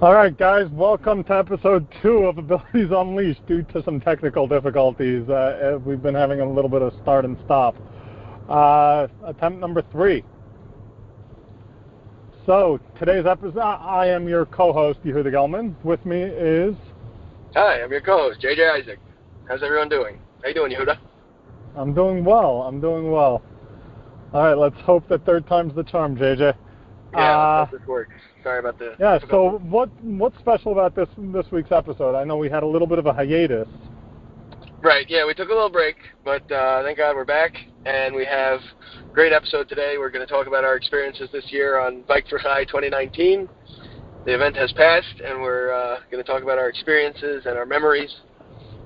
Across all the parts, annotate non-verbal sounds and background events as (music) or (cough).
All right, guys, welcome to episode two of Abilities (laughs) Unleashed. Due to some technical difficulties, uh, we've been having a little bit of start and stop. Uh, attempt number three. So, today's episode, I am your co-host, Yehuda Gelman. With me is... Hi, I'm your co-host, JJ Isaac. How's everyone doing? How you doing, Yehuda? I'm doing well. I'm doing well. All right, let's hope that third time's the charm, JJ. Yeah, Uh, this works. Sorry about the. Yeah. So what what's special about this this week's episode? I know we had a little bit of a hiatus. Right. Yeah, we took a little break, but uh, thank God we're back, and we have a great episode today. We're going to talk about our experiences this year on Bike for Chai 2019. The event has passed, and we're uh, going to talk about our experiences and our memories,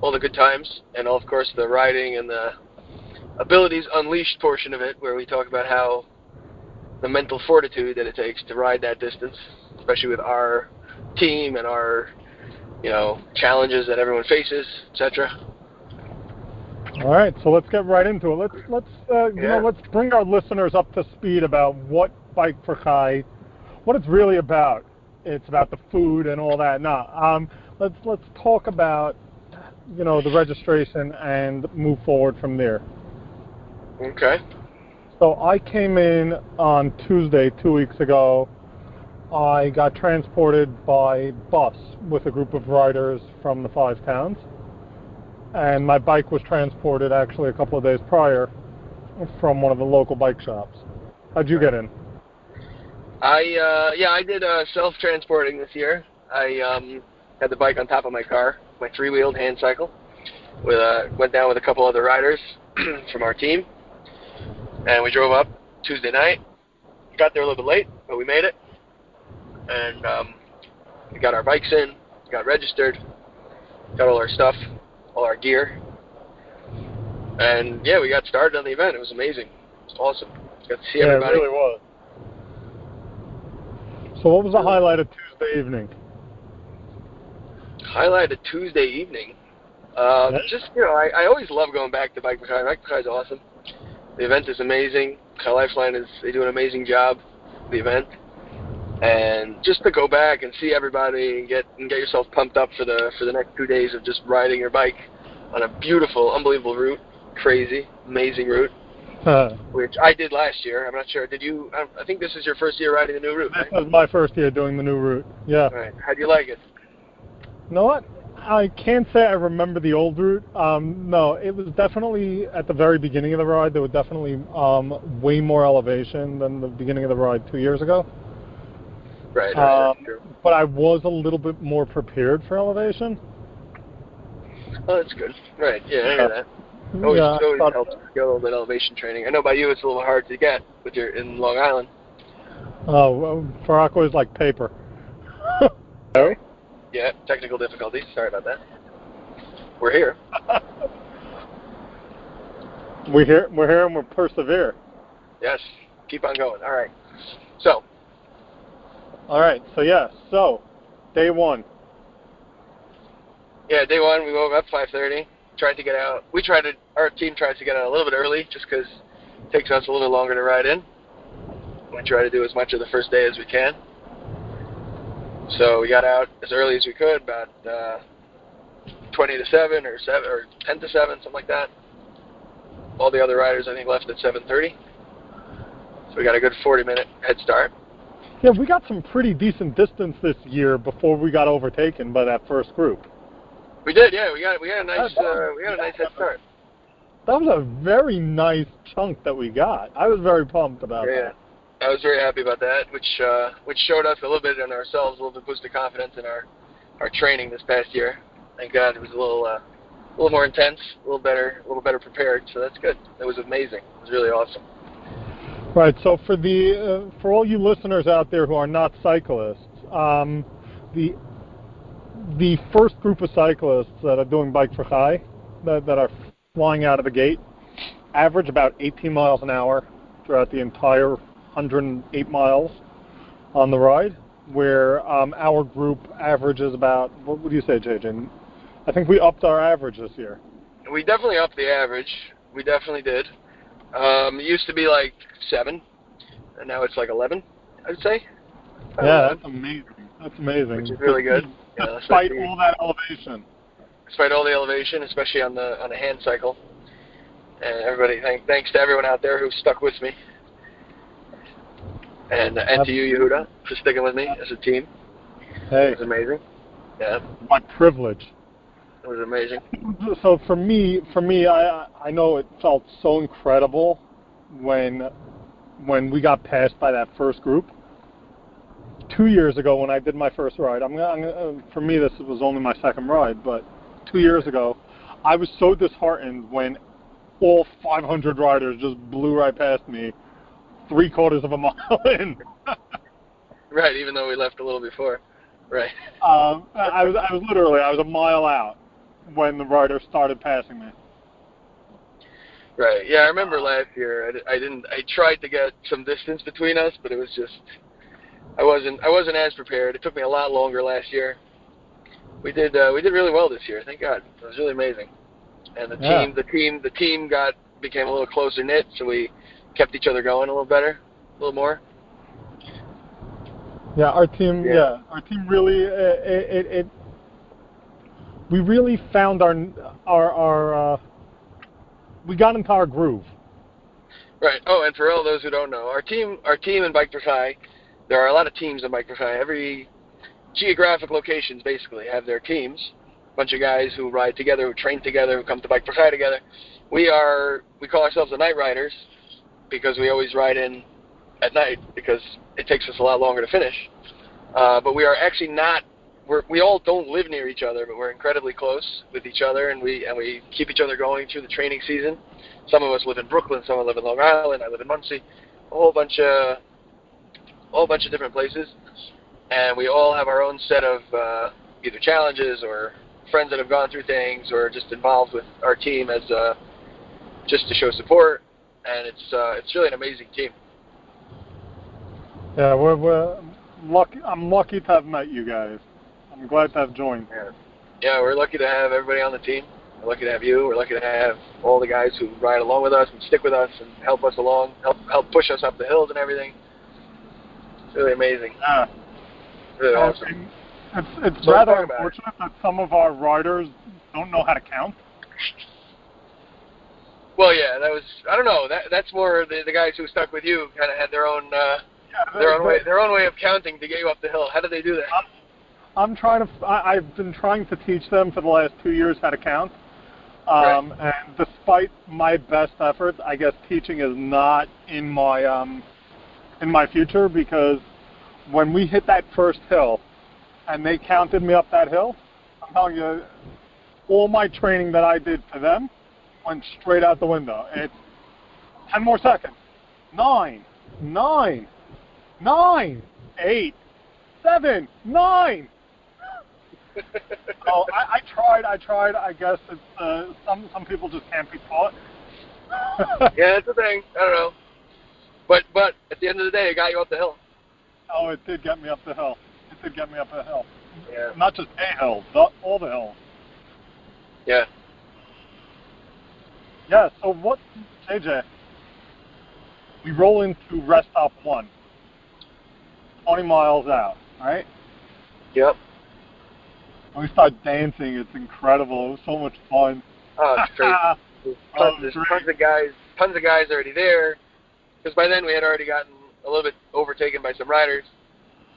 all the good times, and of course the riding and the abilities unleashed portion of it, where we talk about how the mental fortitude that it takes to ride that distance, especially with our team and our you know challenges that everyone faces, etc. All right. So let's get right into it. Let's let's uh, you know let's bring our listeners up to speed about what Bike for Chai, what it's really about. It's about the food and all that. Now, um, let's let's talk about you know the registration and move forward from there. Okay. So I came in on Tuesday, two weeks ago. I got transported by bus with a group of riders from the five towns. And my bike was transported actually a couple of days prior from one of the local bike shops. How'd you get in? I uh, yeah, I did uh, self transporting this year. I um, had the bike on top of my car, my three wheeled hand cycle. With uh, went down with a couple other riders (clears throat) from our team, and we drove up Tuesday night. Got there a little bit late, but we made it, and um, we got our bikes in, got registered, got all our stuff, all our gear, and yeah, we got started on the event. It was amazing. It was awesome. Got to see yeah, everybody. it really was. So what was the highlight of Tuesday evening? highlight of Tuesday evening. Uh, Yeah. Just you know, I, I always love going back to Bike for Chai. Bike for Chai is awesome. The event is amazing. Lifeline is they do an amazing job. The event, and just to go back and see everybody and get and get yourself pumped up for the for the next two days of just riding your bike on a beautiful, unbelievable route, crazy, amazing route, uh, which I did last year. I'm not sure. Did you? I, I think this is your first year riding the new route. this Right? was my first year doing the new route. Yeah. All right. How do you like it? You know what? I can't say I remember the old route. Um, no, it was definitely at the very beginning of the ride. There was definitely um, way more elevation than the beginning of the ride two years ago. Right. right, Um, true. but I was a little bit more prepared for elevation. Oh, that's good. Right. Yeah, I hear that. Always, yeah, always thought- helps get a little bit of elevation training. I know by you it's a little hard to get but you're in Long Island. Oh, well, for Aqua is like paper. Yeah, technical difficulties. Sorry about that. We're here. (laughs) we're here. We're here, and we're persevere. Yes. Keep on going. All right. So, All right. So yeah. So, day one. yeah, day one we woke up 5:30. Tried to get out. We tried to. Our team tries to get out a little bit early, just because it takes us a little longer to ride in. We try to do as much of the first day as we can. So we got out as early as we could, about uh, 20 to 7 or 7 or 10 to 7, something like that. All the other riders I think left at 7:30. So we got a good 40 minute head start. Yeah, we got some pretty decent distance this year before we got overtaken by that first group. We did, yeah. We got we got a nice uh, we got a nice head start. That was a very nice chunk that we got. I was very pumped about Yeah, that. I was very happy about that, which uh, which showed us a little bit in ourselves, a little bit boosted confidence in our our training this past year. Thank God it was a little uh, a little more intense, a little better, a little better prepared. So that's good. It was amazing. It was really awesome. Right. So for the uh, for all you listeners out there who are not cyclists, um, the the first group of cyclists that are doing bike for Chai, that, that are flying out of the gate, average about 18 miles an hour throughout the entire 108 miles on the ride. Where um, our group averages about what would you say, JJ? I think we upped our average this year. We definitely upped the average. We definitely did. Um, it used to be like seven, and now it's like eleven. I'd say. About Yeah, that's amazing. That's amazing. Which is really good. (laughs) Yeah, despite all that elevation. Despite all the elevation, especially on the on the hand cycle. And everybody, thank, thanks to everyone out there who stuck with me. And and to you, Yehuda, for sticking with me as a team. Hey. It was amazing. Yeah. My privilege. It was amazing. So for me, for me, I I know it felt so incredible when when we got passed by that first group. Two years ago, when I did my first ride, I'm, I'm uh, for me this was only my second ride, but two years ago, I was so disheartened when all 500 riders just blew right past me, three quarters of a mile (laughs) in. right, even though we left a little before. Right. Um, I was I was literally I was a mile out when the riders started passing me. Right. Yeah, I remember last year. I, I didn't. I tried to get some distance between us, but it was just. I wasn't. I wasn't as prepared. It took me a lot longer last year. We did. Uh, we did really well this year. Thank God. It was really amazing. And the Yeah. team. The team. The team got became a little closer knit, so we kept each other going a little better, a little more. Yeah, our team. Yeah. Yeah, our team really. Uh, it, it, it. We really found our our our. Uh, we got into our groove. Right. Oh, and for all those who don't know, our team, our team in Bike for Chai, there are a lot of teams in Bike for Chai. Every geographic locations basically have their teams. A bunch of guys who ride together, who train together, who come to Bike for Chai together. We are, we call ourselves the Night Riders because we always ride in at night because it takes us a lot longer to finish. Uh, but we are actually not. We're, we all don't live near each other, but we're incredibly close with each other, and we and we keep each other going through the training season. Some of us live in Brooklyn, some live in Long Island. I live in Monsey. A whole bunch of, a whole bunch of different places, and we all have our own set of uh, either challenges or friends that have gone through things, or just involved with our team as uh, just to show support. And it's uh, it's really an amazing team. Yeah, we're, we're lucky. I'm lucky to have met you guys. I'm glad to have joined. Yeah. Yeah, we're lucky to have everybody on the team. We're lucky to have you. We're lucky to have all the guys who ride along with us and stick with us and help us along, help help push us up the hills and everything. It's really amazing. Yeah. Really And- awesome. It's it's So rather talk about it. unfortunate that some of our riders don't know how to count. Well, yeah, that was I don't know. That that's more the the guys who stuck with you kind of had their own uh, Yeah, their own they- way their own way of counting to get you up the hill. How did they do that? I'm, I'm trying to. I, have been trying to teach them for the last two years how to count. Um, And despite my best efforts, I guess teaching is not in my um, in my future because when we hit that first hill, and they counted me up that hill, I'm telling you, all my training that I did for them went straight out the window. It's ten more seconds, nine, nine, nine, eight, seven, nine. So I, I tried. I tried. I guess it's uh, some some people just can't be taught. (laughs) yeah, it's a thing. I don't know. But but at the end of the day, it got you up the hill. Oh, it did get me up the hill. It did get me up the hill. Yeah. Not just a hill, the, all the hills. Yeah. Yeah. So what, JJ? We roll into rest stop one. 20 miles out, right? Yep. And we start dancing. It's incredible. It was so much fun. Oh, it's. (laughs) There's Oh, tons, there's great. tons of guys, tons of guys already there. Because by then we had already gotten a little bit overtaken by some riders,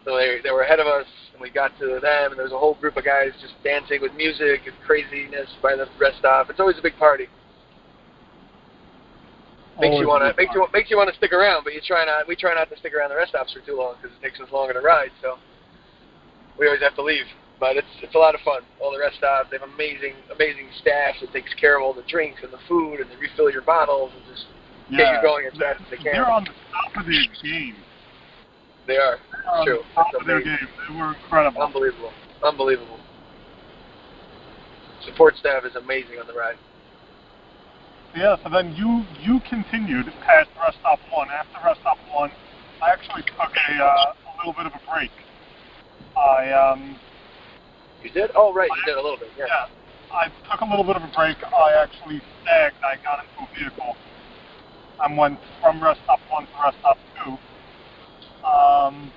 so they they were ahead of us, and we got to them, and there was a whole group of guys just dancing with music and craziness by the rest stop. It's always a big party. Makes oh, you want to makes you makes you want to stick around, but you try not. We try not to stick around the rest stops for too long because it takes us longer to ride. So we always have to leave. But it's it's a lot of fun. All the rest stops, they have amazing amazing staff that takes care of all the drinks and the food, and they refill your bottles and just get you going as fast as they can. They're on the top of their game. They are. They're on True. the top of their game. They were incredible. Unbelievable. Unbelievable. Support staff is amazing on the ride. Yeah, so then you you continued past rest stop one. After rest stop one, I actually took a uh, a little bit of a break. I um You did? Oh, right. You did a little bit. Yeah. yeah, I took a little bit of a break. I actually sagged. I got into a vehicle and went from rest stop one to rest stop two. Um,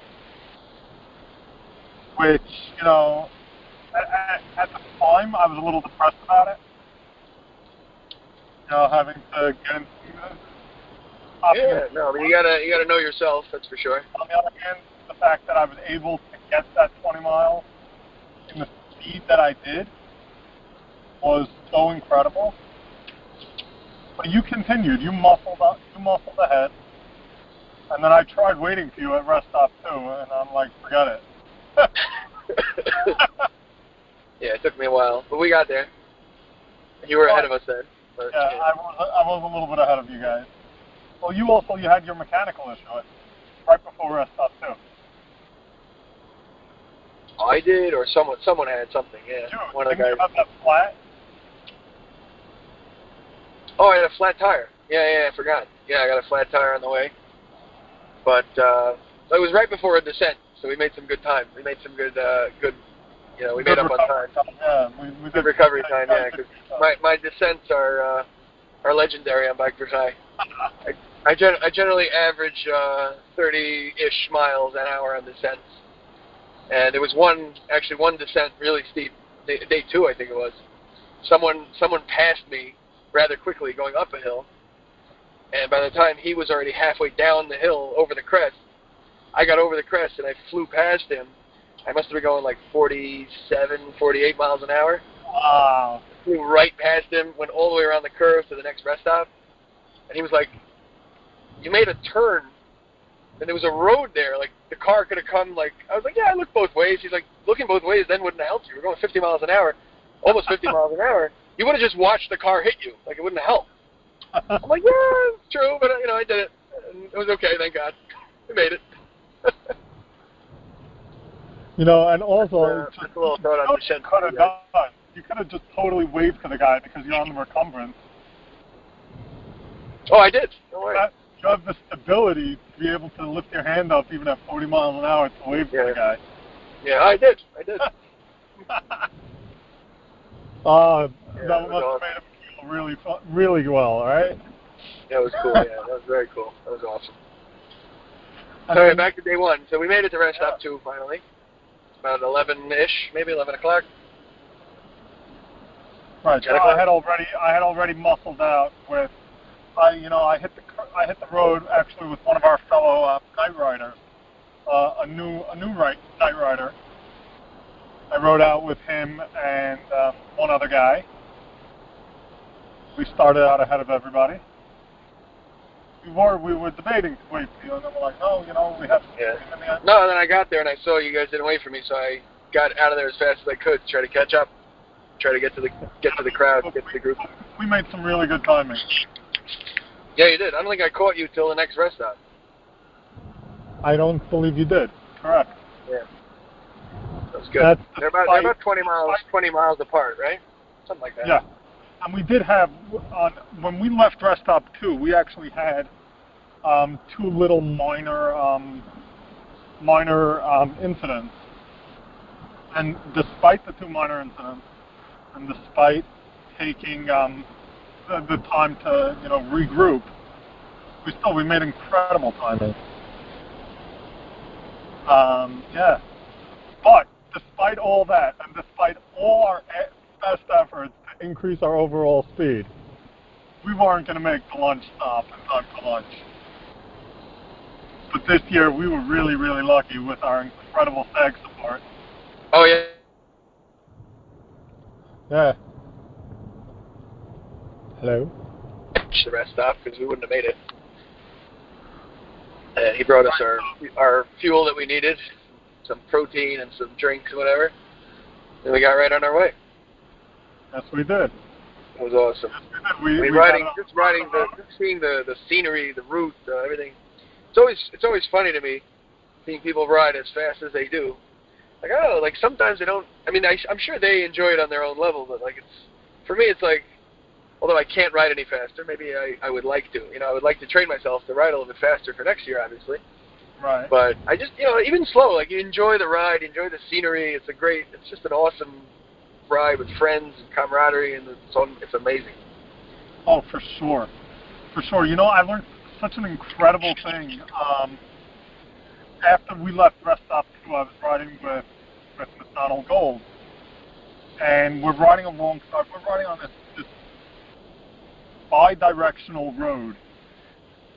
which you know, at, at the time I was a little depressed about it. Know, having to get into yeah, no, I mean you gotta you gotta know yourself. That's for sure. On the other hand, the fact that I was able to get that 20 miles in the speed that I did was so incredible. But you continued. You muscled up. You muscled ahead. And then I tried waiting for you at rest stop too, and I'm like, forget it. (laughs) yeah, it took me a while, but we got there. You were ahead of us then. But, yeah, I was. I was a little bit ahead of you guys. Well, you also you had your mechanical issue right before rest stop too. I did, or someone someone had something. Yeah, you, one of the guys. You have that flat. Oh, I had a flat tire. Yeah, yeah, I forgot. Yeah, I got a flat tire on the way. But uh, it was right before a descent, so we made some good time. We made some good, uh, good, you know, we made up on time. time. Yeah, we, we good recovery time. Yeah, because my my descents are uh, are legendary on Bike for Chai. I, I, gen- I generally average uh, 30-ish miles an hour on descents, and there was one actually one descent really steep. Day, day two, I think it was. Someone someone passed me rather quickly going up a hill, and by the time he was already halfway down the hill over the crest, I got over the crest and I flew past him. I must have been going like 47, 48 miles an hour. Wow. Flew right past him, went all the way around the curve to the next rest stop, and he was like, "You made a turn, and there was a road there. Like the car could have come. Like I was like, yeah, I looked both ways. He's like, looking both ways then wouldn't have helped you. We're going 50 miles an hour, almost 50 (laughs) miles an hour. You would have just watched the car hit you. Like it wouldn't have helped. (laughs) I'm like, yeah, it's true, but uh, you know, I did it. And it was okay, thank God. (laughs) We made it. You know, and also, just, just a little thought on the you could have done. You could have just totally waved to the guy because you're on the recumbrance. Oh, I did. No you, have, you have the stability to be able to lift your hand up even at 40 miles an hour to wave yeah. to the guy. Yeah, I did. I did. (laughs) uh, yeah, that, must awesome. have made him feel really, really well, right? That was cool. Yeah, that was very cool. That was awesome. (laughs) All right, back to day one. So we made it to rest stop two finally. About 11-ish, maybe 11 o'clock. Right. So I had already, I had already muscled out with, I, you know, I hit the, I hit the road actually with one of our fellow uh, night riders, uh, a new, a new right night rider. I rode out with him and um, one other guy. We started out ahead of everybody. We were we were debating to wait for you, and then we're like, no, you know, we have. to Yeah. No, and then I got there and I saw you guys didn't wait for me, so I got out of there as fast as I could to try to catch up, try to get to the get to the crowd, get to the group. We made some really good timing. Yeah, you did. I don't think I caught you till the next rest stop. I don't believe you did. Correct. Yeah. That's good. That's they're about they're about 20 miles 20 miles apart, right? Something like that. Yeah. And we did have on when we left rest stop two, we actually had um, two little minor um, minor um, incidents. And despite the two minor incidents, and despite taking um, the, the time to you know regroup, we still we made incredible timing. Um, yeah, but despite all that, and despite all our best efforts to increase our overall speed, we weren't going to make the lunch stop in time for lunch. But this year, we were really, really lucky with our incredible SAG support. Oh yeah. Yeah. Hello. The rest stop because we wouldn't have made it. And he brought us our our fuel that we needed, some protein and some drinks, whatever. And we got right on our way. Yes, we did. It was awesome. Yes, we did. We, I mean, we riding, just riding the, just seeing the the scenery, the route, uh, everything. It's always it's always funny to me seeing people ride as fast as they do. Like oh, like sometimes they don't. I mean, I, I'm sure they enjoy it on their own level, but like it's for me, it's like although I can't ride any faster, maybe I, I would like to. You know, I would like to train myself to ride a little bit faster for next year, obviously. Right. But I just, you know, even slow, like you enjoy the ride, enjoy the scenery. It's a great, it's just an awesome ride with friends and camaraderie, and it's on, it's amazing. Oh, for sure, for sure. You know, I learned such an incredible thing. Um, after we left rest stop two, I was riding with with Nassano Gold, and we're riding alongside. We're riding on this, this bi-directional road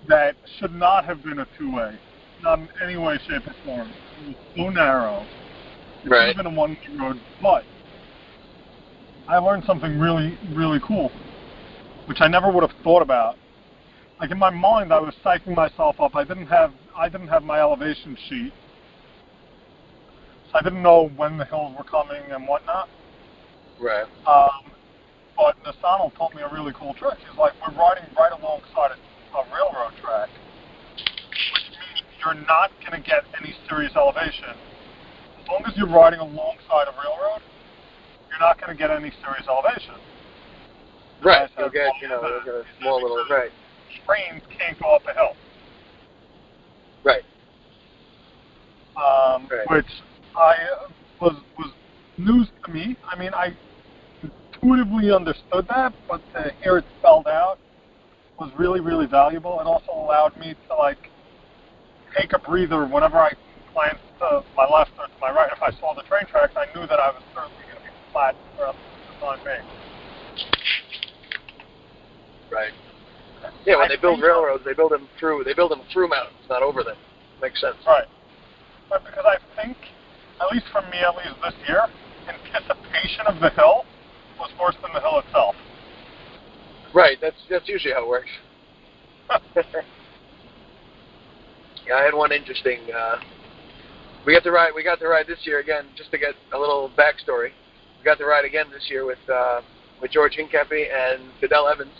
that should not have been a two-way, not in any way, shape, or form. It was so narrow. It should Right. have been a one-way road, but I learned something really, really cool, which I never would have thought about. Like in my mind, I was psyching myself up. I didn't have, I didn't have my elevation sheet, so I didn't know when the hills were coming and whatnot. Right. Um, but Nasano told me a really cool trick. He's like, we're riding right alongside a, a railroad track, which means you're not going to get any serious elevation. As long as you're riding alongside a railroad, you're not going to get any serious elevation. Right. You'll get, you know, you'll get a small little, right. Trains can't go up a hill. Right. um, Right. which I uh, was was news to me. I mean, I intuitively understood that, but to hear it spelled out was really, really valuable. It also allowed me to like take a breather whenever I glanced to my left or to my right. If I saw the train tracks, I knew that I was certainly going to be flat throughout the being. Right. Yeah, when I they build railroads, they build them through. They build them through mountains, not over them. Makes sense. Right. But because I think, at least for me, at least this year, anticipation of the hill was worse than the hill itself. Right. That's that's usually how it works. (laughs) yeah, I had one interesting. Uh, we got to ride. We got to ride this year again, just to get a little backstory. We got to ride again this year with uh, with George Hincapie and Cadel Evans,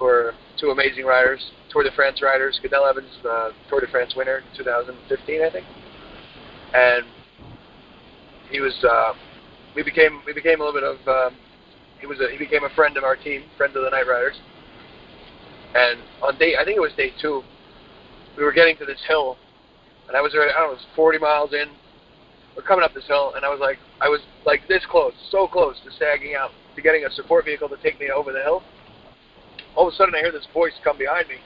are two amazing riders, Tour de France riders. Cadel Evans, uh, Tour de France winner 2015, I think, and he was. Uh, we became we became a little bit of. Um, he was a, he became a friend of our team, friend of the Night Riders. And on day, I think it was day two, we were getting to this hill, and I was already, I don't know, it was 40 miles in. We're coming up this hill, and I was like, I was like this close, so close to sagging out, to getting a support vehicle to take me over the hill. All of a sudden, I hear this voice come behind me,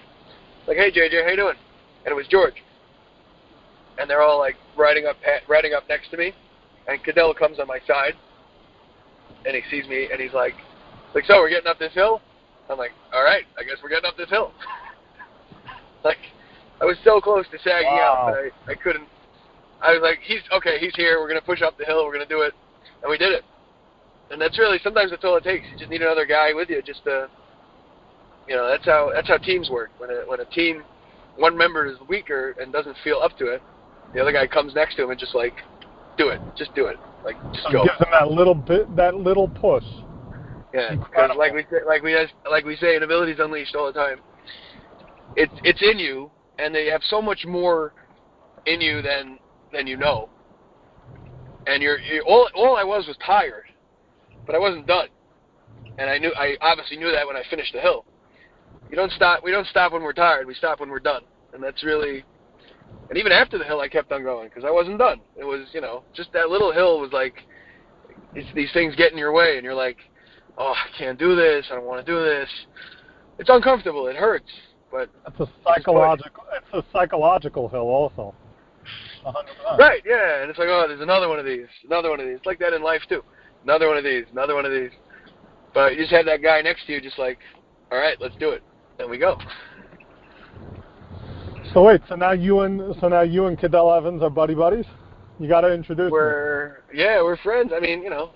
like, "Hey JJ, how you doing?" And it was George. And they're all like riding up, riding up next to me, and Cadel comes on my side, and he sees me, and he's like, like, so we're getting up this hill? I'm like, all right, I guess we're getting up this hill. (laughs) like, I was so close to sagging out, but I, I couldn't. I was like, he's okay, he's here. We're gonna push up the hill. We're gonna do it, and we did it. And that's really sometimes that's all it takes. You just need another guy with you, just to, you know, that's how that's how teams work. When a when a team, one member is weaker and doesn't feel up to it, the other guy comes next to him and just like, do it, just do it, like just go. gives them that little bit, that little push. Yeah, because like we say, like we like we say in Abilities Unleashed all the time, it's it's in you, and they have so much more in you than than you know. And you're, you're all all I was was tired, but I wasn't done, and I knew I obviously knew that when I finished the hill. You don't stop. We don't stop when we're tired. We stop when we're done, and that's really. And even after the hill, I kept on going because I wasn't done. It was you know just that little hill was like, it's these things get in your way, and you're like oh, I can't do this. I don't want to do this. It's uncomfortable. It hurts. But It's a psychological. It's a psychological hill also. Hundred percent. right, yeah. And it's like, oh, there's another one of these, another one of these. It's like that in life too. Another one of these, another one of these. But you just have that guy next to you, just like, all right, let's do it. And we go. So wait, so now you and so now you and Cadel Evans are buddy buddies. You got to introduce. We're yeah, we're friends. I mean, you know,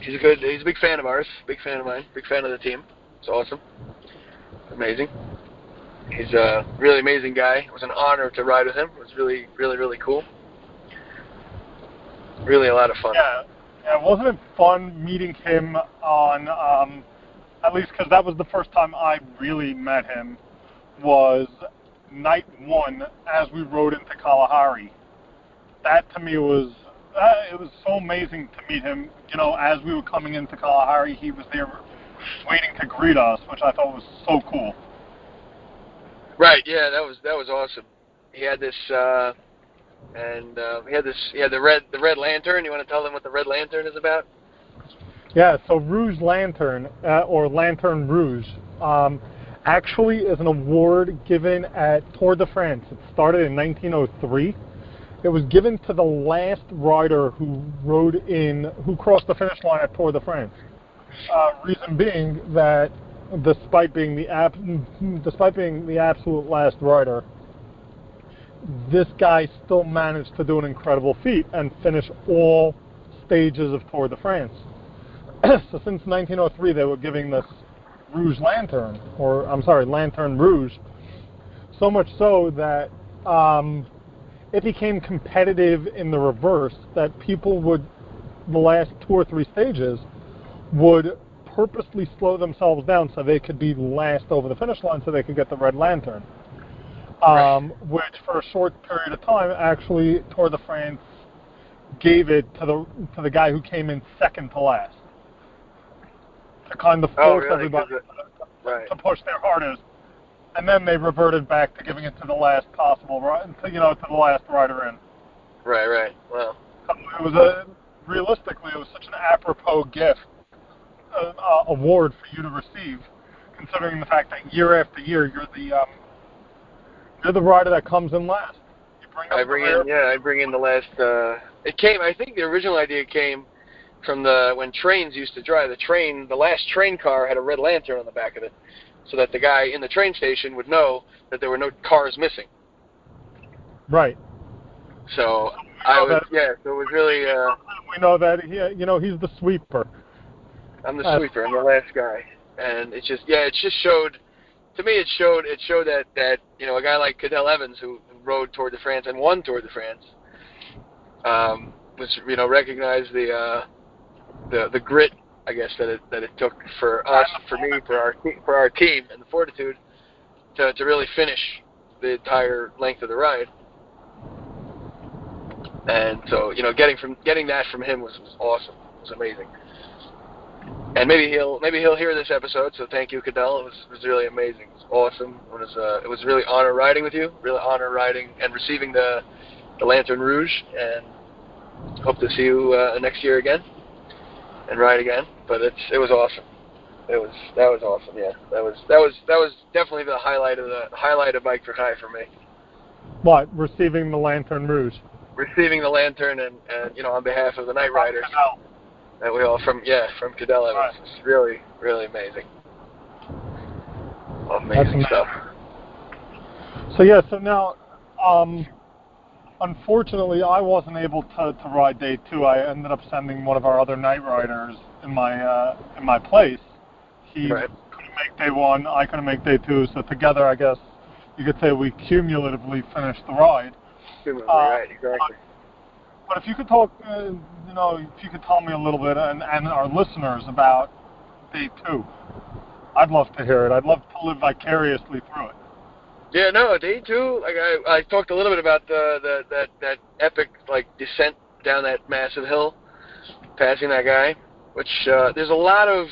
he's a good, he's a big fan of ours, big fan of mine, big fan of the team. It's awesome, amazing. He's a really amazing guy. It was an honor to ride with him. It was really, really, really cool. Really a lot of fun. Yeah, yeah. Wasn't it fun meeting him on? Um, at least because that was the first time I really met him. Was night one as we rode into Kalahari. That to me was uh, it was so amazing to meet him. You know, as we were coming into Kalahari, he was there waiting to greet us, which I thought was so cool. Right. Yeah, that was that was awesome. He had this, uh, and uh, he had this. He had the red the red lantern. You want to tell them what the red lantern is about? Yeah, so Rouge Lantern, uh, or Lantern Rouge, um, actually is an award given at Tour de France. It started in 1903, it was given to the last rider who rode in, who crossed the finish line at Tour de France. Uh, reason being that despite being the ab- despite being the absolute last rider, this guy still managed to do an incredible feat and finish all stages of Tour de France. (coughs) so since 1903, they were giving this Rouge Lantern, or I'm sorry, Lantern Rouge, so much so that um, it became competitive in the reverse that people would, the last two or three stages, would purposely slow themselves down so they could be last over the finish line so they could get the red lantern. Um, which for a short period of time actually Tour de France gave it to the to the guy who came in second to last to kind of force Oh, really? everybody right. to push their hardest, and then they reverted back to giving it to the last possible, to, you know, to the last rider in. Right, right. Well, So it was a realistically, it was such an apropos gift, uh, uh, award for you to receive, considering the fact that year after year you're the um, you're the rider that comes in last. You bring I bring in yeah, I bring in the last. Uh, it came. I think the original idea came from the when trains used to drive. The train, the last train car had a red lantern on the back of it, so that the guy in the train station would know that there were no cars missing. right. So I was that- yeah. So it was really. Uh, We know that he, you know, he's the sweeper. I'm the Uh, sweeper. I'm the last guy, and it just yeah, it just showed. To me, it showed it showed that that you know a guy like Cadel Evans who rode Tour de France and won Tour de France, um, was you know recognized the uh, the the grit I guess that it that it took for us, for me, for our for our team, and the fortitude to to really finish the entire length of the ride. And so you know, getting from getting that from him was, was awesome. It was amazing. And maybe he'll maybe he'll hear this episode. So thank you, Cadel. It was it was really amazing. It was awesome. It was uh, it was really honor riding with you. Really honor riding and receiving the the Lantern Rouge. And hope to see you uh, next year again and ride again. But it's it was awesome. It was that was awesome. Yeah, that was that was that was definitely the highlight of the highlight of Bike for Chai for me. What? Receiving the Lantern Rouge. Receiving the lantern and, and you know on behalf of the Night Riders that we all from yeah from Cadel Evans. Right. It's really really amazing. That's Amazing amazing. stuff. So yeah, so now, um, unfortunately, I wasn't able to, to ride day two. I ended up sending one of our other night riders in my uh, in my place. He Right. couldn't make day one. I couldn't make day two. So together, I guess you could say we cumulatively finished the ride. Movie, Uh, right? Exactly. But if you could talk, uh, you know, if you could tell me a little bit and, and our listeners about day two, I'd love to hear it. I'd love to live vicariously through it. Yeah, no, day two. Like I, I talked a little bit about the, the that that epic like descent down that massive hill, passing that guy. Which uh, there's a lot of.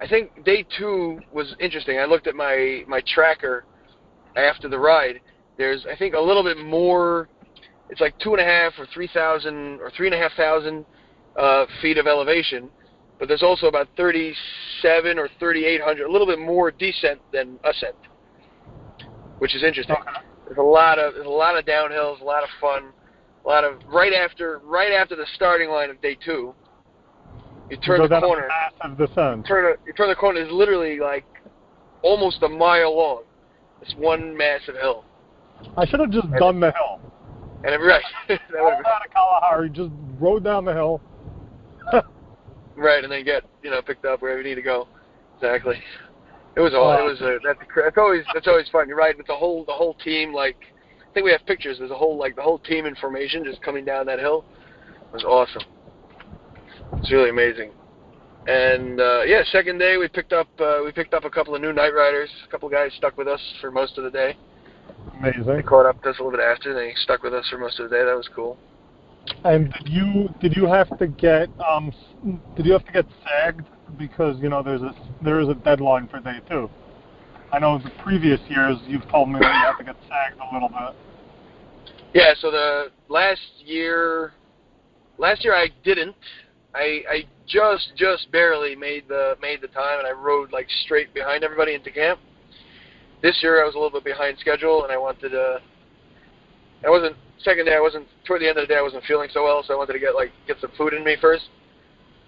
I think day two was interesting. I looked at my my tracker after the ride. There's I think a little bit more. It's like two and a half or three thousand or three and a half thousand uh, feet of elevation, but there's also about thirty-seven or thirty-eight hundred, a little bit more descent than ascent, which is interesting. There's a lot of there's a lot of downhills, a lot of fun, a lot of right after right after the starting line of day two. You turn You the corner, massive descent. turn a, you turn the corner. It's literally like almost a mile long. It's one massive hill, I should have just done the hill. and it, right, (laughs) that would've been- out of Kalahari, just rode down the hill. (laughs) right, and then get you know picked up wherever you need to go. Exactly. It was all. It was a. That's that's always that's always fun. You're right with the whole the whole team. Like I think we have pictures. There's a whole like the whole team in formation just coming down that hill. It was awesome. It's really amazing. And uh, yeah, second day we picked up uh, we picked up a couple of new night riders. A couple of guys stuck with us for most of the day. They Amazing. caught up to us a little bit after. They stuck with us for most of the day. That was cool. And did you did you have to get um did you have to get sagged because you know there's a there is a deadline for day two. I know the previous years you've told me that you have to get sagged a little bit. Yeah, so the last year, last year I didn't. I I just just barely made the made the time, and I rode like straight behind everybody into camp. This year I was a little bit behind schedule, and I wanted to I wasn't second day. I wasn't toward the end of the day. I wasn't feeling so well, so I wanted to get like get some food in me first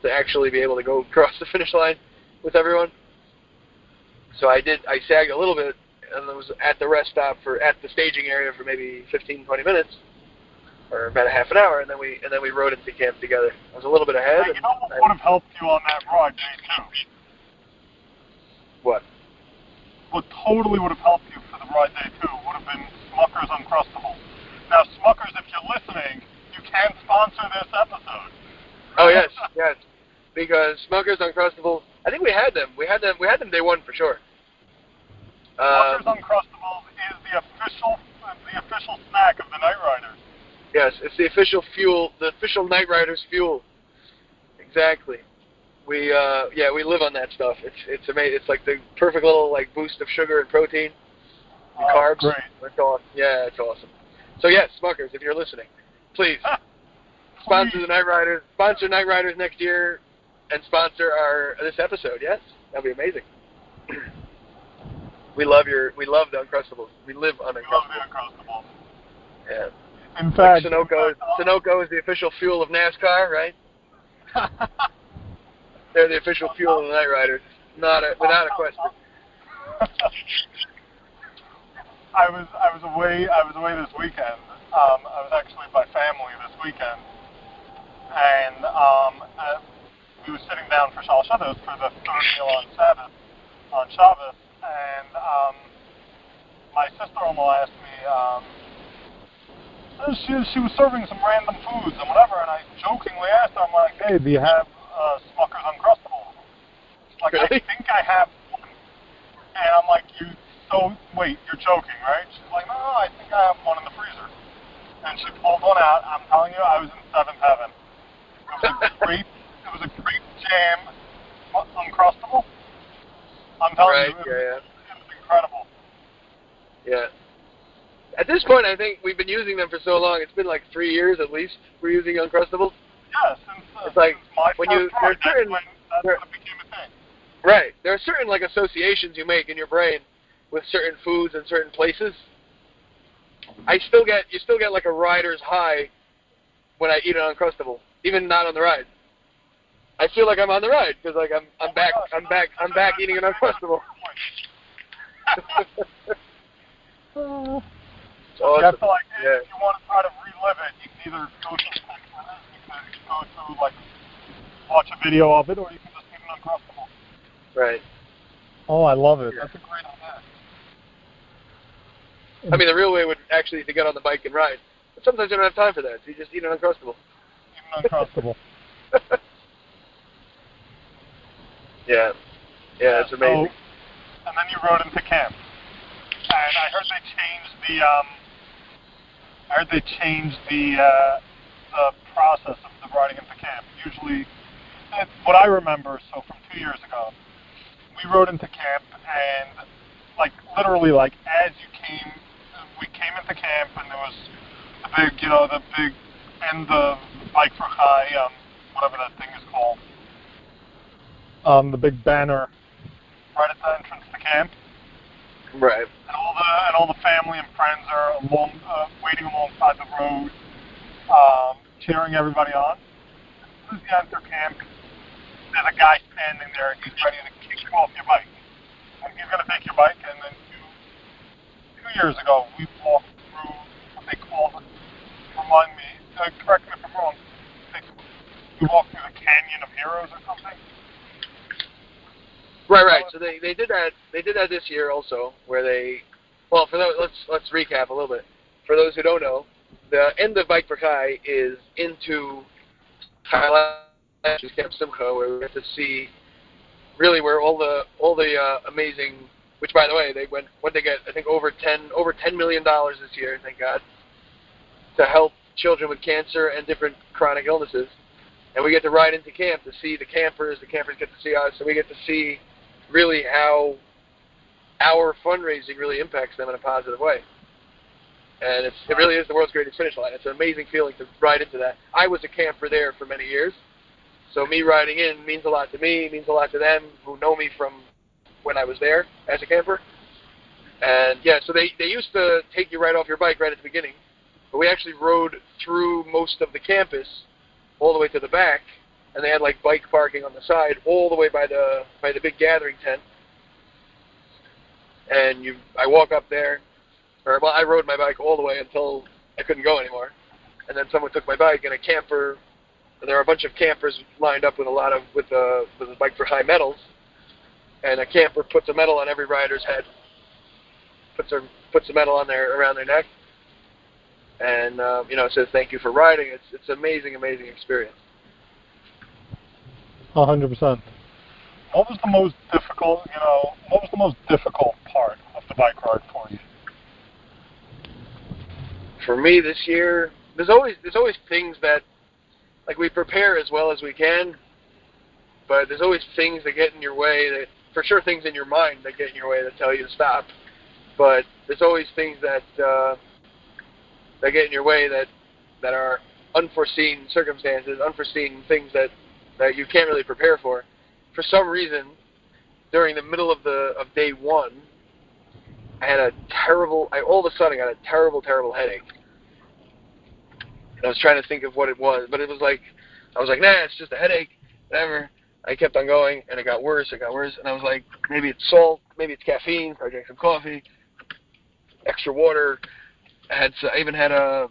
to actually be able to go across the finish line with everyone. So I did. I sagged a little bit, and I was at the rest stop for at the staging area for maybe 15, 20 minutes, or about a half an hour, and then we and then we rode into camp together. I was a little bit ahead. You know what would have helped you on that ride day too? What? What totally would have helped you for the ride day two would have been Smucker's Uncrustables. Now, Smucker's, if you're listening, you can sponsor this episode. Oh yes, yes, because Smucker's Uncrustables. I think we had them. We had them. We had them day one for sure. Smucker's Um, Uncrustables is the official the official snack of the Night Riders. yes, it's the official fuel, the official Night Riders fuel. Exactly. We uh, yeah, we live on that stuff. It's it's amazing. It's like the perfect little like boost of sugar and protein and Oh, carbs. Great. It's awesome. Yeah, it's awesome. So yes, Smuckers, if you're listening, please (laughs) sponsor the Night Riders. Sponsor Night Riders next year, and sponsor our this episode. Yes, that'd be amazing. (clears throat) we love your we love the Uncrustables. We live on We love Uncrustables. the Uncrustables. Yeah. In Like fact, Sunoco, Sunoco is the official fuel of NASCAR, right? (laughs) They're the official fuel of the Night Riders, not a, without a question. (laughs) I was I was away I was away this weekend. Um, I was actually by family this weekend, and um, uh, we were sitting down for Shal Shabbos for the third meal on Sabbath on Shabbos, and um, my sister-in-law asked me. Um, uh, she she was serving some random foods and whatever, and I jokingly asked her, I'm like, Hey, do you have uh, Smucker's Uncrustables? Like, I think I have one. And I'm like, you so wait, you're joking, right? She's like, no, I think I have one in the freezer. And she pulled one out. I'm telling you, I was in seventh heaven. It was a great, it was a great jam, uncrustable. I'm telling Right, you, it, yeah, was, it was incredible. Yeah. At this point, I think we've been using them for so long. It's been like three years at least. We're using Uncrustables. Yeah, since uh, It's like, since my when you- ride, there's certain- when, there- when it became a thing. Right. There are certain like associations you make in your brain with certain foods and certain places. I still get you still get like a rider's high when I eat an uncrustable, even not on the ride. I feel like I'm on the ride because like I'm I'm Oh back I'm back I'm back eating an no, no, uncrustable. Uh, (laughs) It's You awesome. have like, Yeah. if you want to try to relive it, you can either go to you can go to like watch a video of it, or you can just eat an uncrustable. Right. Oh, I love it. Yeah. That's a great idea. I mean, the real way would actually to get on the bike and ride. But sometimes you don't have time for that, so you just eat an uncrustable. Eat an uncrustable. (laughs) yeah. Yeah, it's amazing. So, and then you rode into camp, and I heard they changed the um. I heard they changed the uh, the process of the riding into camp. Usually, it's what I remember. So from two years ago, we rode into camp, and like literally, like as you came, we came into camp, and there was the big, you know, the big end of bike for Chai, um, whatever that thing is called. Um, the big banner right at the entrance to camp, Right. and all the and all the family and friends are along, uh, waiting alongside the road, um, cheering everybody on. As soon as you enter camp, there's a guy standing there, and he's ready to kick you off your bike, and he's gonna take your bike. And then two, two years ago, we walked through what they call, remind me, uh, correct me if I'm wrong. They, we walked through the Canyon of Heroes or something. Right, right. So they, they did that they did that this year also, where they well for those let's let's recap a little bit. For those who don't know, the end of Bike for Chai is into which Camp Simcha, where we get to see really where all the all the uh, amazing. Which by the way, they went what they get I think over ten over ten million dollars this year, thank God, to help children with cancer and different chronic illnesses. And we get to ride into camp to see the campers. The campers get to see us, and we get to see really how our fundraising really impacts them in a positive way. And it's, it really is the world's greatest finish line. It's an amazing feeling to ride into that. I was a camper there for many years, so me riding in means a lot to me, means a lot to them who know me from when I was there as a camper. And yeah, so they, they used to take you right off your bike right at the beginning but we actually rode through most of the campus, all the way to the back, and they had like bike parking on the side, all the way by the by the big gathering tent. And you, I walk up there, or well, I rode my bike all the way until I couldn't go anymore, and then someone took my bike, and a camper. And There are a bunch of campers lined up with a lot of with the with the bike for Chai medals, and a camper puts a medal on every rider's head, puts a puts a medal on their around their neck, and um, you know says thank you for riding. It's it's amazing, amazing experience. A hundred percent. What was the most difficult? You know, what was the most difficult part of the bike ride for you? For me this year, there's always there's always things that like we prepare as well as we can, but there's always things that get in your way that for sure things in your mind that get in your way that tell you to stop. But there's always things that uh, that get in your way that that are unforeseen circumstances, unforeseen things that that you can't really prepare for. For some reason, during the middle of the of day one, I had a terrible. I all of a sudden got a terrible, terrible headache. And I was trying to think of what it was, but it was like I was like, nah, it's just a headache, whatever. I kept on going, and it got worse. It got worse, and I was like, maybe it's salt, maybe it's caffeine. So I drank some coffee, extra water. I had I even had a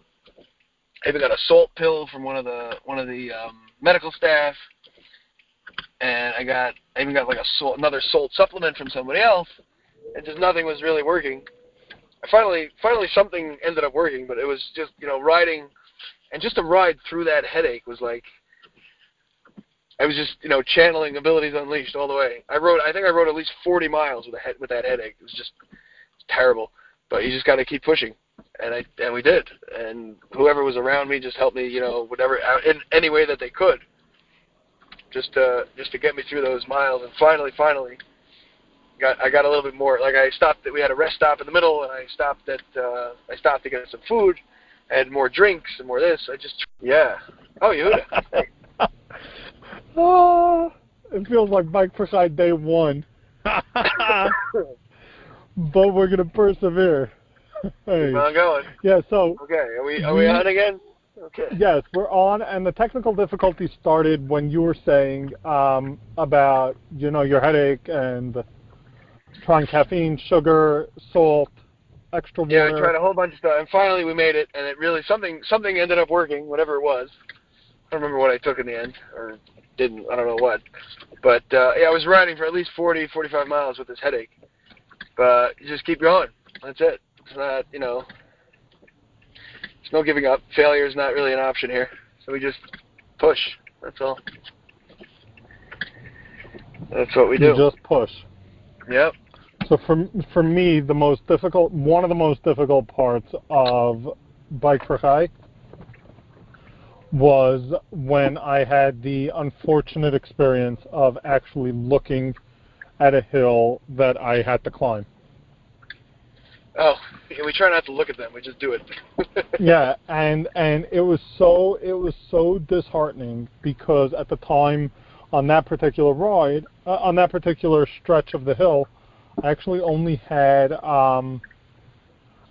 I even got a salt pill from one of the one of the um, medical staff, and I got I even got like a salt, another salt supplement from somebody else, and just nothing was really working. I finally finally something ended up working, but it was just you know riding, and just a ride through that headache was like I was just you know channeling abilities unleashed all the way. I rode I think I rode at least 40 miles with a head with that headache. It was just terrible, but you just got to keep pushing and I and we did. And whoever was around me just helped me, you know, whatever in any way that they could, just to just to get me through those miles. And finally, finally, got I got a little bit more. Like I stopped. We had a rest stop in the middle, and I stopped at uh, I stopped to get some food, and more drinks and more this. I just yeah. Oh, Yehuda. (laughs) oh, it feels like Bike for Chai day one. (laughs) but we're gonna persevere. Hey. Keep on going. Yeah. So. Okay. Are we are we on again? Okay. Yes, we're on, and the technical difficulty started when you were saying um, about you know your headache and trying caffeine, sugar, salt, extra water. Yeah, we tried a whole bunch of stuff, and finally we made it, and it really something something ended up working, whatever it was. I don't remember what I took in the end, or didn't. I don't know what. But uh, yeah, I was riding for at least 40, 45 miles with this headache. But you just keep going. That's it. It's not, you know, there's no giving up. Failure is not really an option here. So we just push. That's all. That's what we do. You just push. Yep. So for for me, the most difficult, one of the most difficult parts of Bike for Chai was when I had the unfortunate experience of actually looking at a hill that I had to climb. Oh, we try not to look at them. We just do it. (laughs) yeah, and and it was so it was so disheartening because at the time on that particular ride, uh, on that particular stretch of the hill, I actually only had um,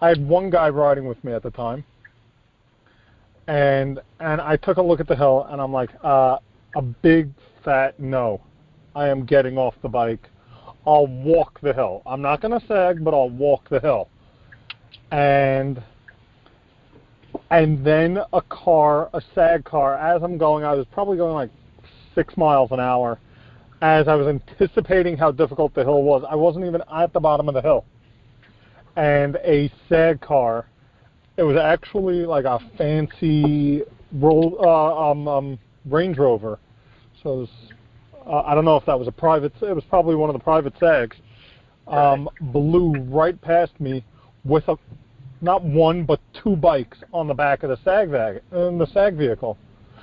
I had one guy riding with me at the time, and and I took a look at the hill and I'm like, uh, a big fat no. I am getting off the bike. I'll walk the hill. I'm not going to sag, but I'll walk the hill and and then a car, a sag car, as I'm going, I was probably going like six miles an hour. As I was anticipating how difficult the hill was, I wasn't even at the bottom of the hill. And a sag car, it was actually like a fancy roll, uh, um, um, Range Rover. So it was, uh, I don't know if that was a private, it was probably one of the private sags. Um. Blew right past me with a not one but two bikes on the back of the sag vag in the sag vehicle.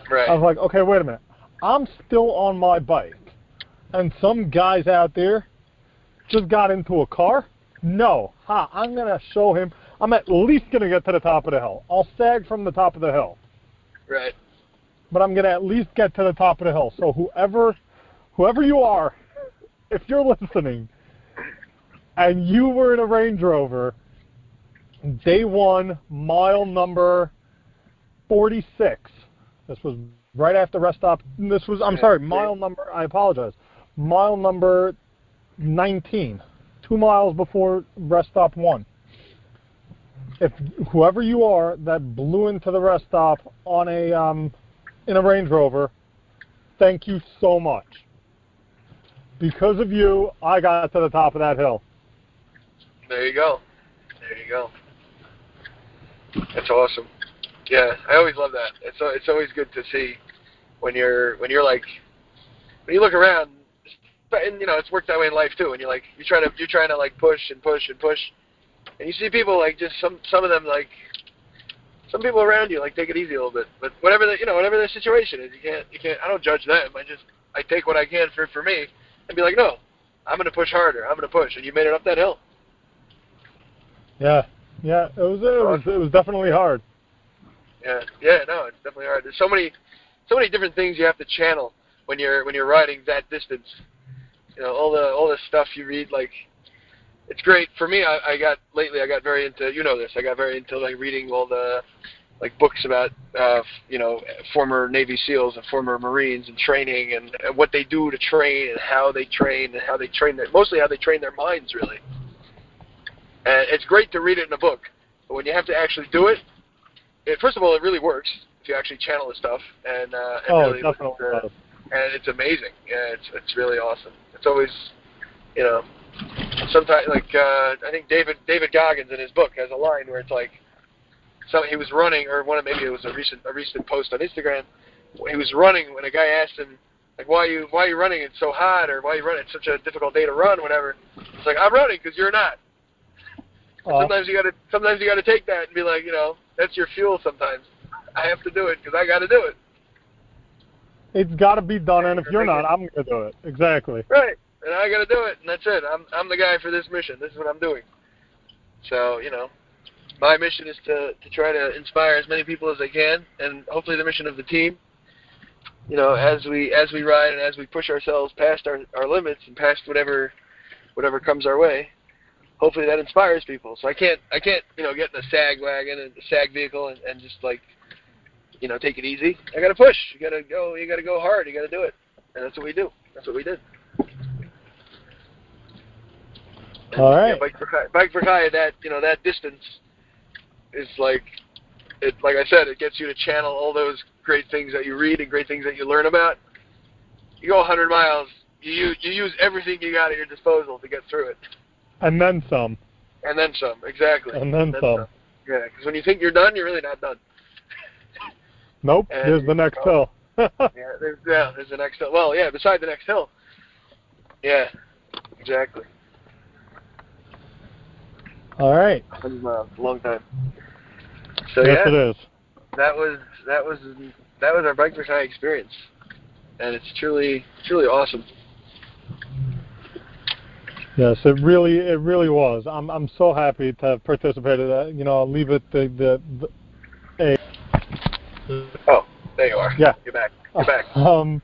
Right. I was like, okay, wait a minute. I'm still on my bike, and some guys out there just got into a car. No, ha! I'm gonna show him. I'm at least gonna get to the top of the hill. I'll sag from the top of the hill. Right. But I'm gonna at least get to the top of the hill. So whoever, whoever you are, (laughs) if you're listening, and you were in a Range Rover day one, mile number 46. This was right after rest stop. This was, I'm sorry, mile number, I apologize, mile number 19, two miles before rest stop one. If whoever you are that blew into the rest stop on a um, in a Range Rover, thank you so much. Because of you, I got to the top of that hill. There you go. There you go. That's awesome. Yeah, I always love that. It's it's always good to see when you're when you're like when you look around, and you know it's worked that way in life too. And you're like you're trying to you're trying to like push and push and push, and you see people like just some some of them like some people around you like take it easy a little bit. But whatever the you know whatever their situation is, you can't you can't. I don't judge them. I just I take what I can for for me and be like, no, I'm gonna push harder. I'm gonna push, and you made it up that hill. Yeah, yeah, it was it was it was definitely hard. Yeah, yeah, no, it's definitely hard. There's so many, so many different things you have to channel when you're when you're riding that distance. You know, all the all the stuff you read, like, it's great for me. I, I got lately, I got very into, you know, this. I got very into like reading all the like books about, uh, you know, former Navy SEALs and former Marines and training and, and what they do to train and how they train and how they train their, mostly how they train their minds, really. And it's great to read it in a book, but when you have to actually do it, it first of all, it really works if you actually channel the stuff, and, uh, and oh, really, it definitely uh, and it's amazing. Yeah, it's it's really awesome. It's always, you know, sometimes like uh, I think David David Goggins in his book has a line where it's like, so he was running, or one of maybe it was a recent a recent post on Instagram. He was running when a guy asked him like, why are you why are you running? It's so hot, or why are you running? It's such a difficult day to run, whatever. It's like I'm running because you're not. Sometimes you gotta sometimes you gotta take that and be like, you know, that's your fuel. Sometimes I have to do it because I got to do it. It's got to be done, and if You're not, I'm to do it. Exactly. Right. And I got to do it, and that's it. I'm I'm the guy for this mission. This is what I'm doing. So you know, my mission is to to try to inspire as many people as I can, and hopefully the mission of the team. You know, as we as we ride and as we push ourselves past our our limits and past whatever whatever comes our way, hopefully that inspires people. So I can't I can't you know get in a sag wagon and a sag vehicle and, and just like you know take it easy. I got to push. You got to go. You got to go hard. You got to do it, and that's what we do. That's what we did. And, All yeah, bike for Chai, bike for Chai, that you know that distance is like it. Like I said, it gets you to channel all those great things that you read and great things that you learn about. You go 100 miles. You use, you use everything you got at your disposal to get through it, And then some. and then some. Exactly. And then some. Yeah, because when you think you're done, you're really not done. (laughs) Nope. And Here's the next hill. (laughs) Yeah, there's, yeah, there's the next hill. Well, yeah, beside the next hill. Yeah, exactly. All right. 100 miles, uh, a long time. So yes, yeah, it is. that was that was that was our bike for Chai experience, and it's truly truly awesome. Yes, it really, it really was. I'm, I'm so happy to have participated. Uh, you know, I'll leave it the, the, the Oh, there you are. Yeah. you're back. You're back. (laughs) Um,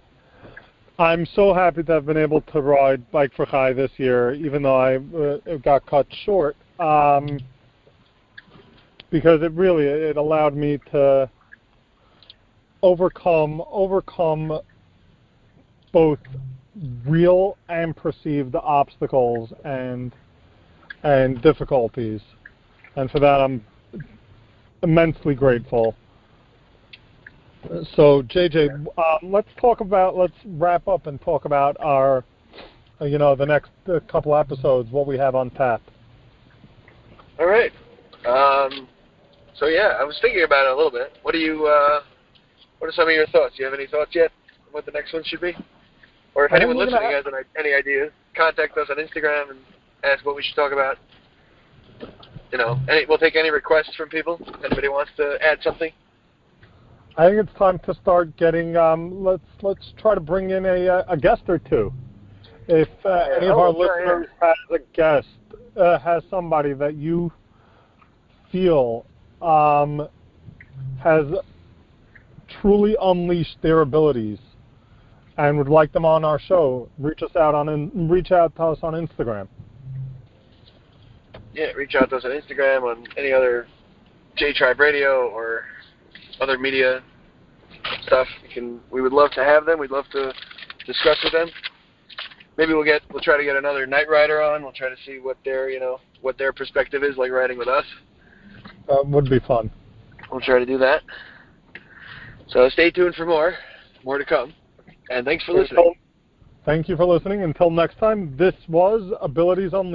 I'm so happy to have been able to ride Bike for Chai this year, even though I uh, got cut short, um, because it really it allowed me to overcome overcome both real and perceived obstacles and and difficulties, and for that I'm immensely grateful. So JJ, um, let's talk about let's wrap up and talk about our, you know, the next couple episodes, what we have on tap. All right. Um, so yeah, I was thinking about it a little bit. What do you? Uh, what are some of your thoughts? Do you have any thoughts yet? on What the next one should be? Or if anyone listening has an, any ideas, contact us on Instagram and ask what we should talk about. You know, any, we'll take any requests from people. Anybody wants to add something? I think it's time to start getting. Um, let's let's try to bring in a uh, a guest or two. If uh, any of our listeners has a guest, uh, has somebody that you feel um, has truly unleashed their abilities and would like them on our show, reach us out on in, reach out to us on Instagram. yeah, reach out to us on Instagram, on any other J Tribe Radio or other media stuff. We can. We would love to have them. We'd love to discuss with them. Maybe we'll get. We'll try to get another night rider on. We'll try to see what their you know what their perspective is like riding with us. That would be fun. We'll try to do that. So stay tuned for more. More to come. And thanks for listening. Thank you for listening. Until next time, this was Abilities Unleashed.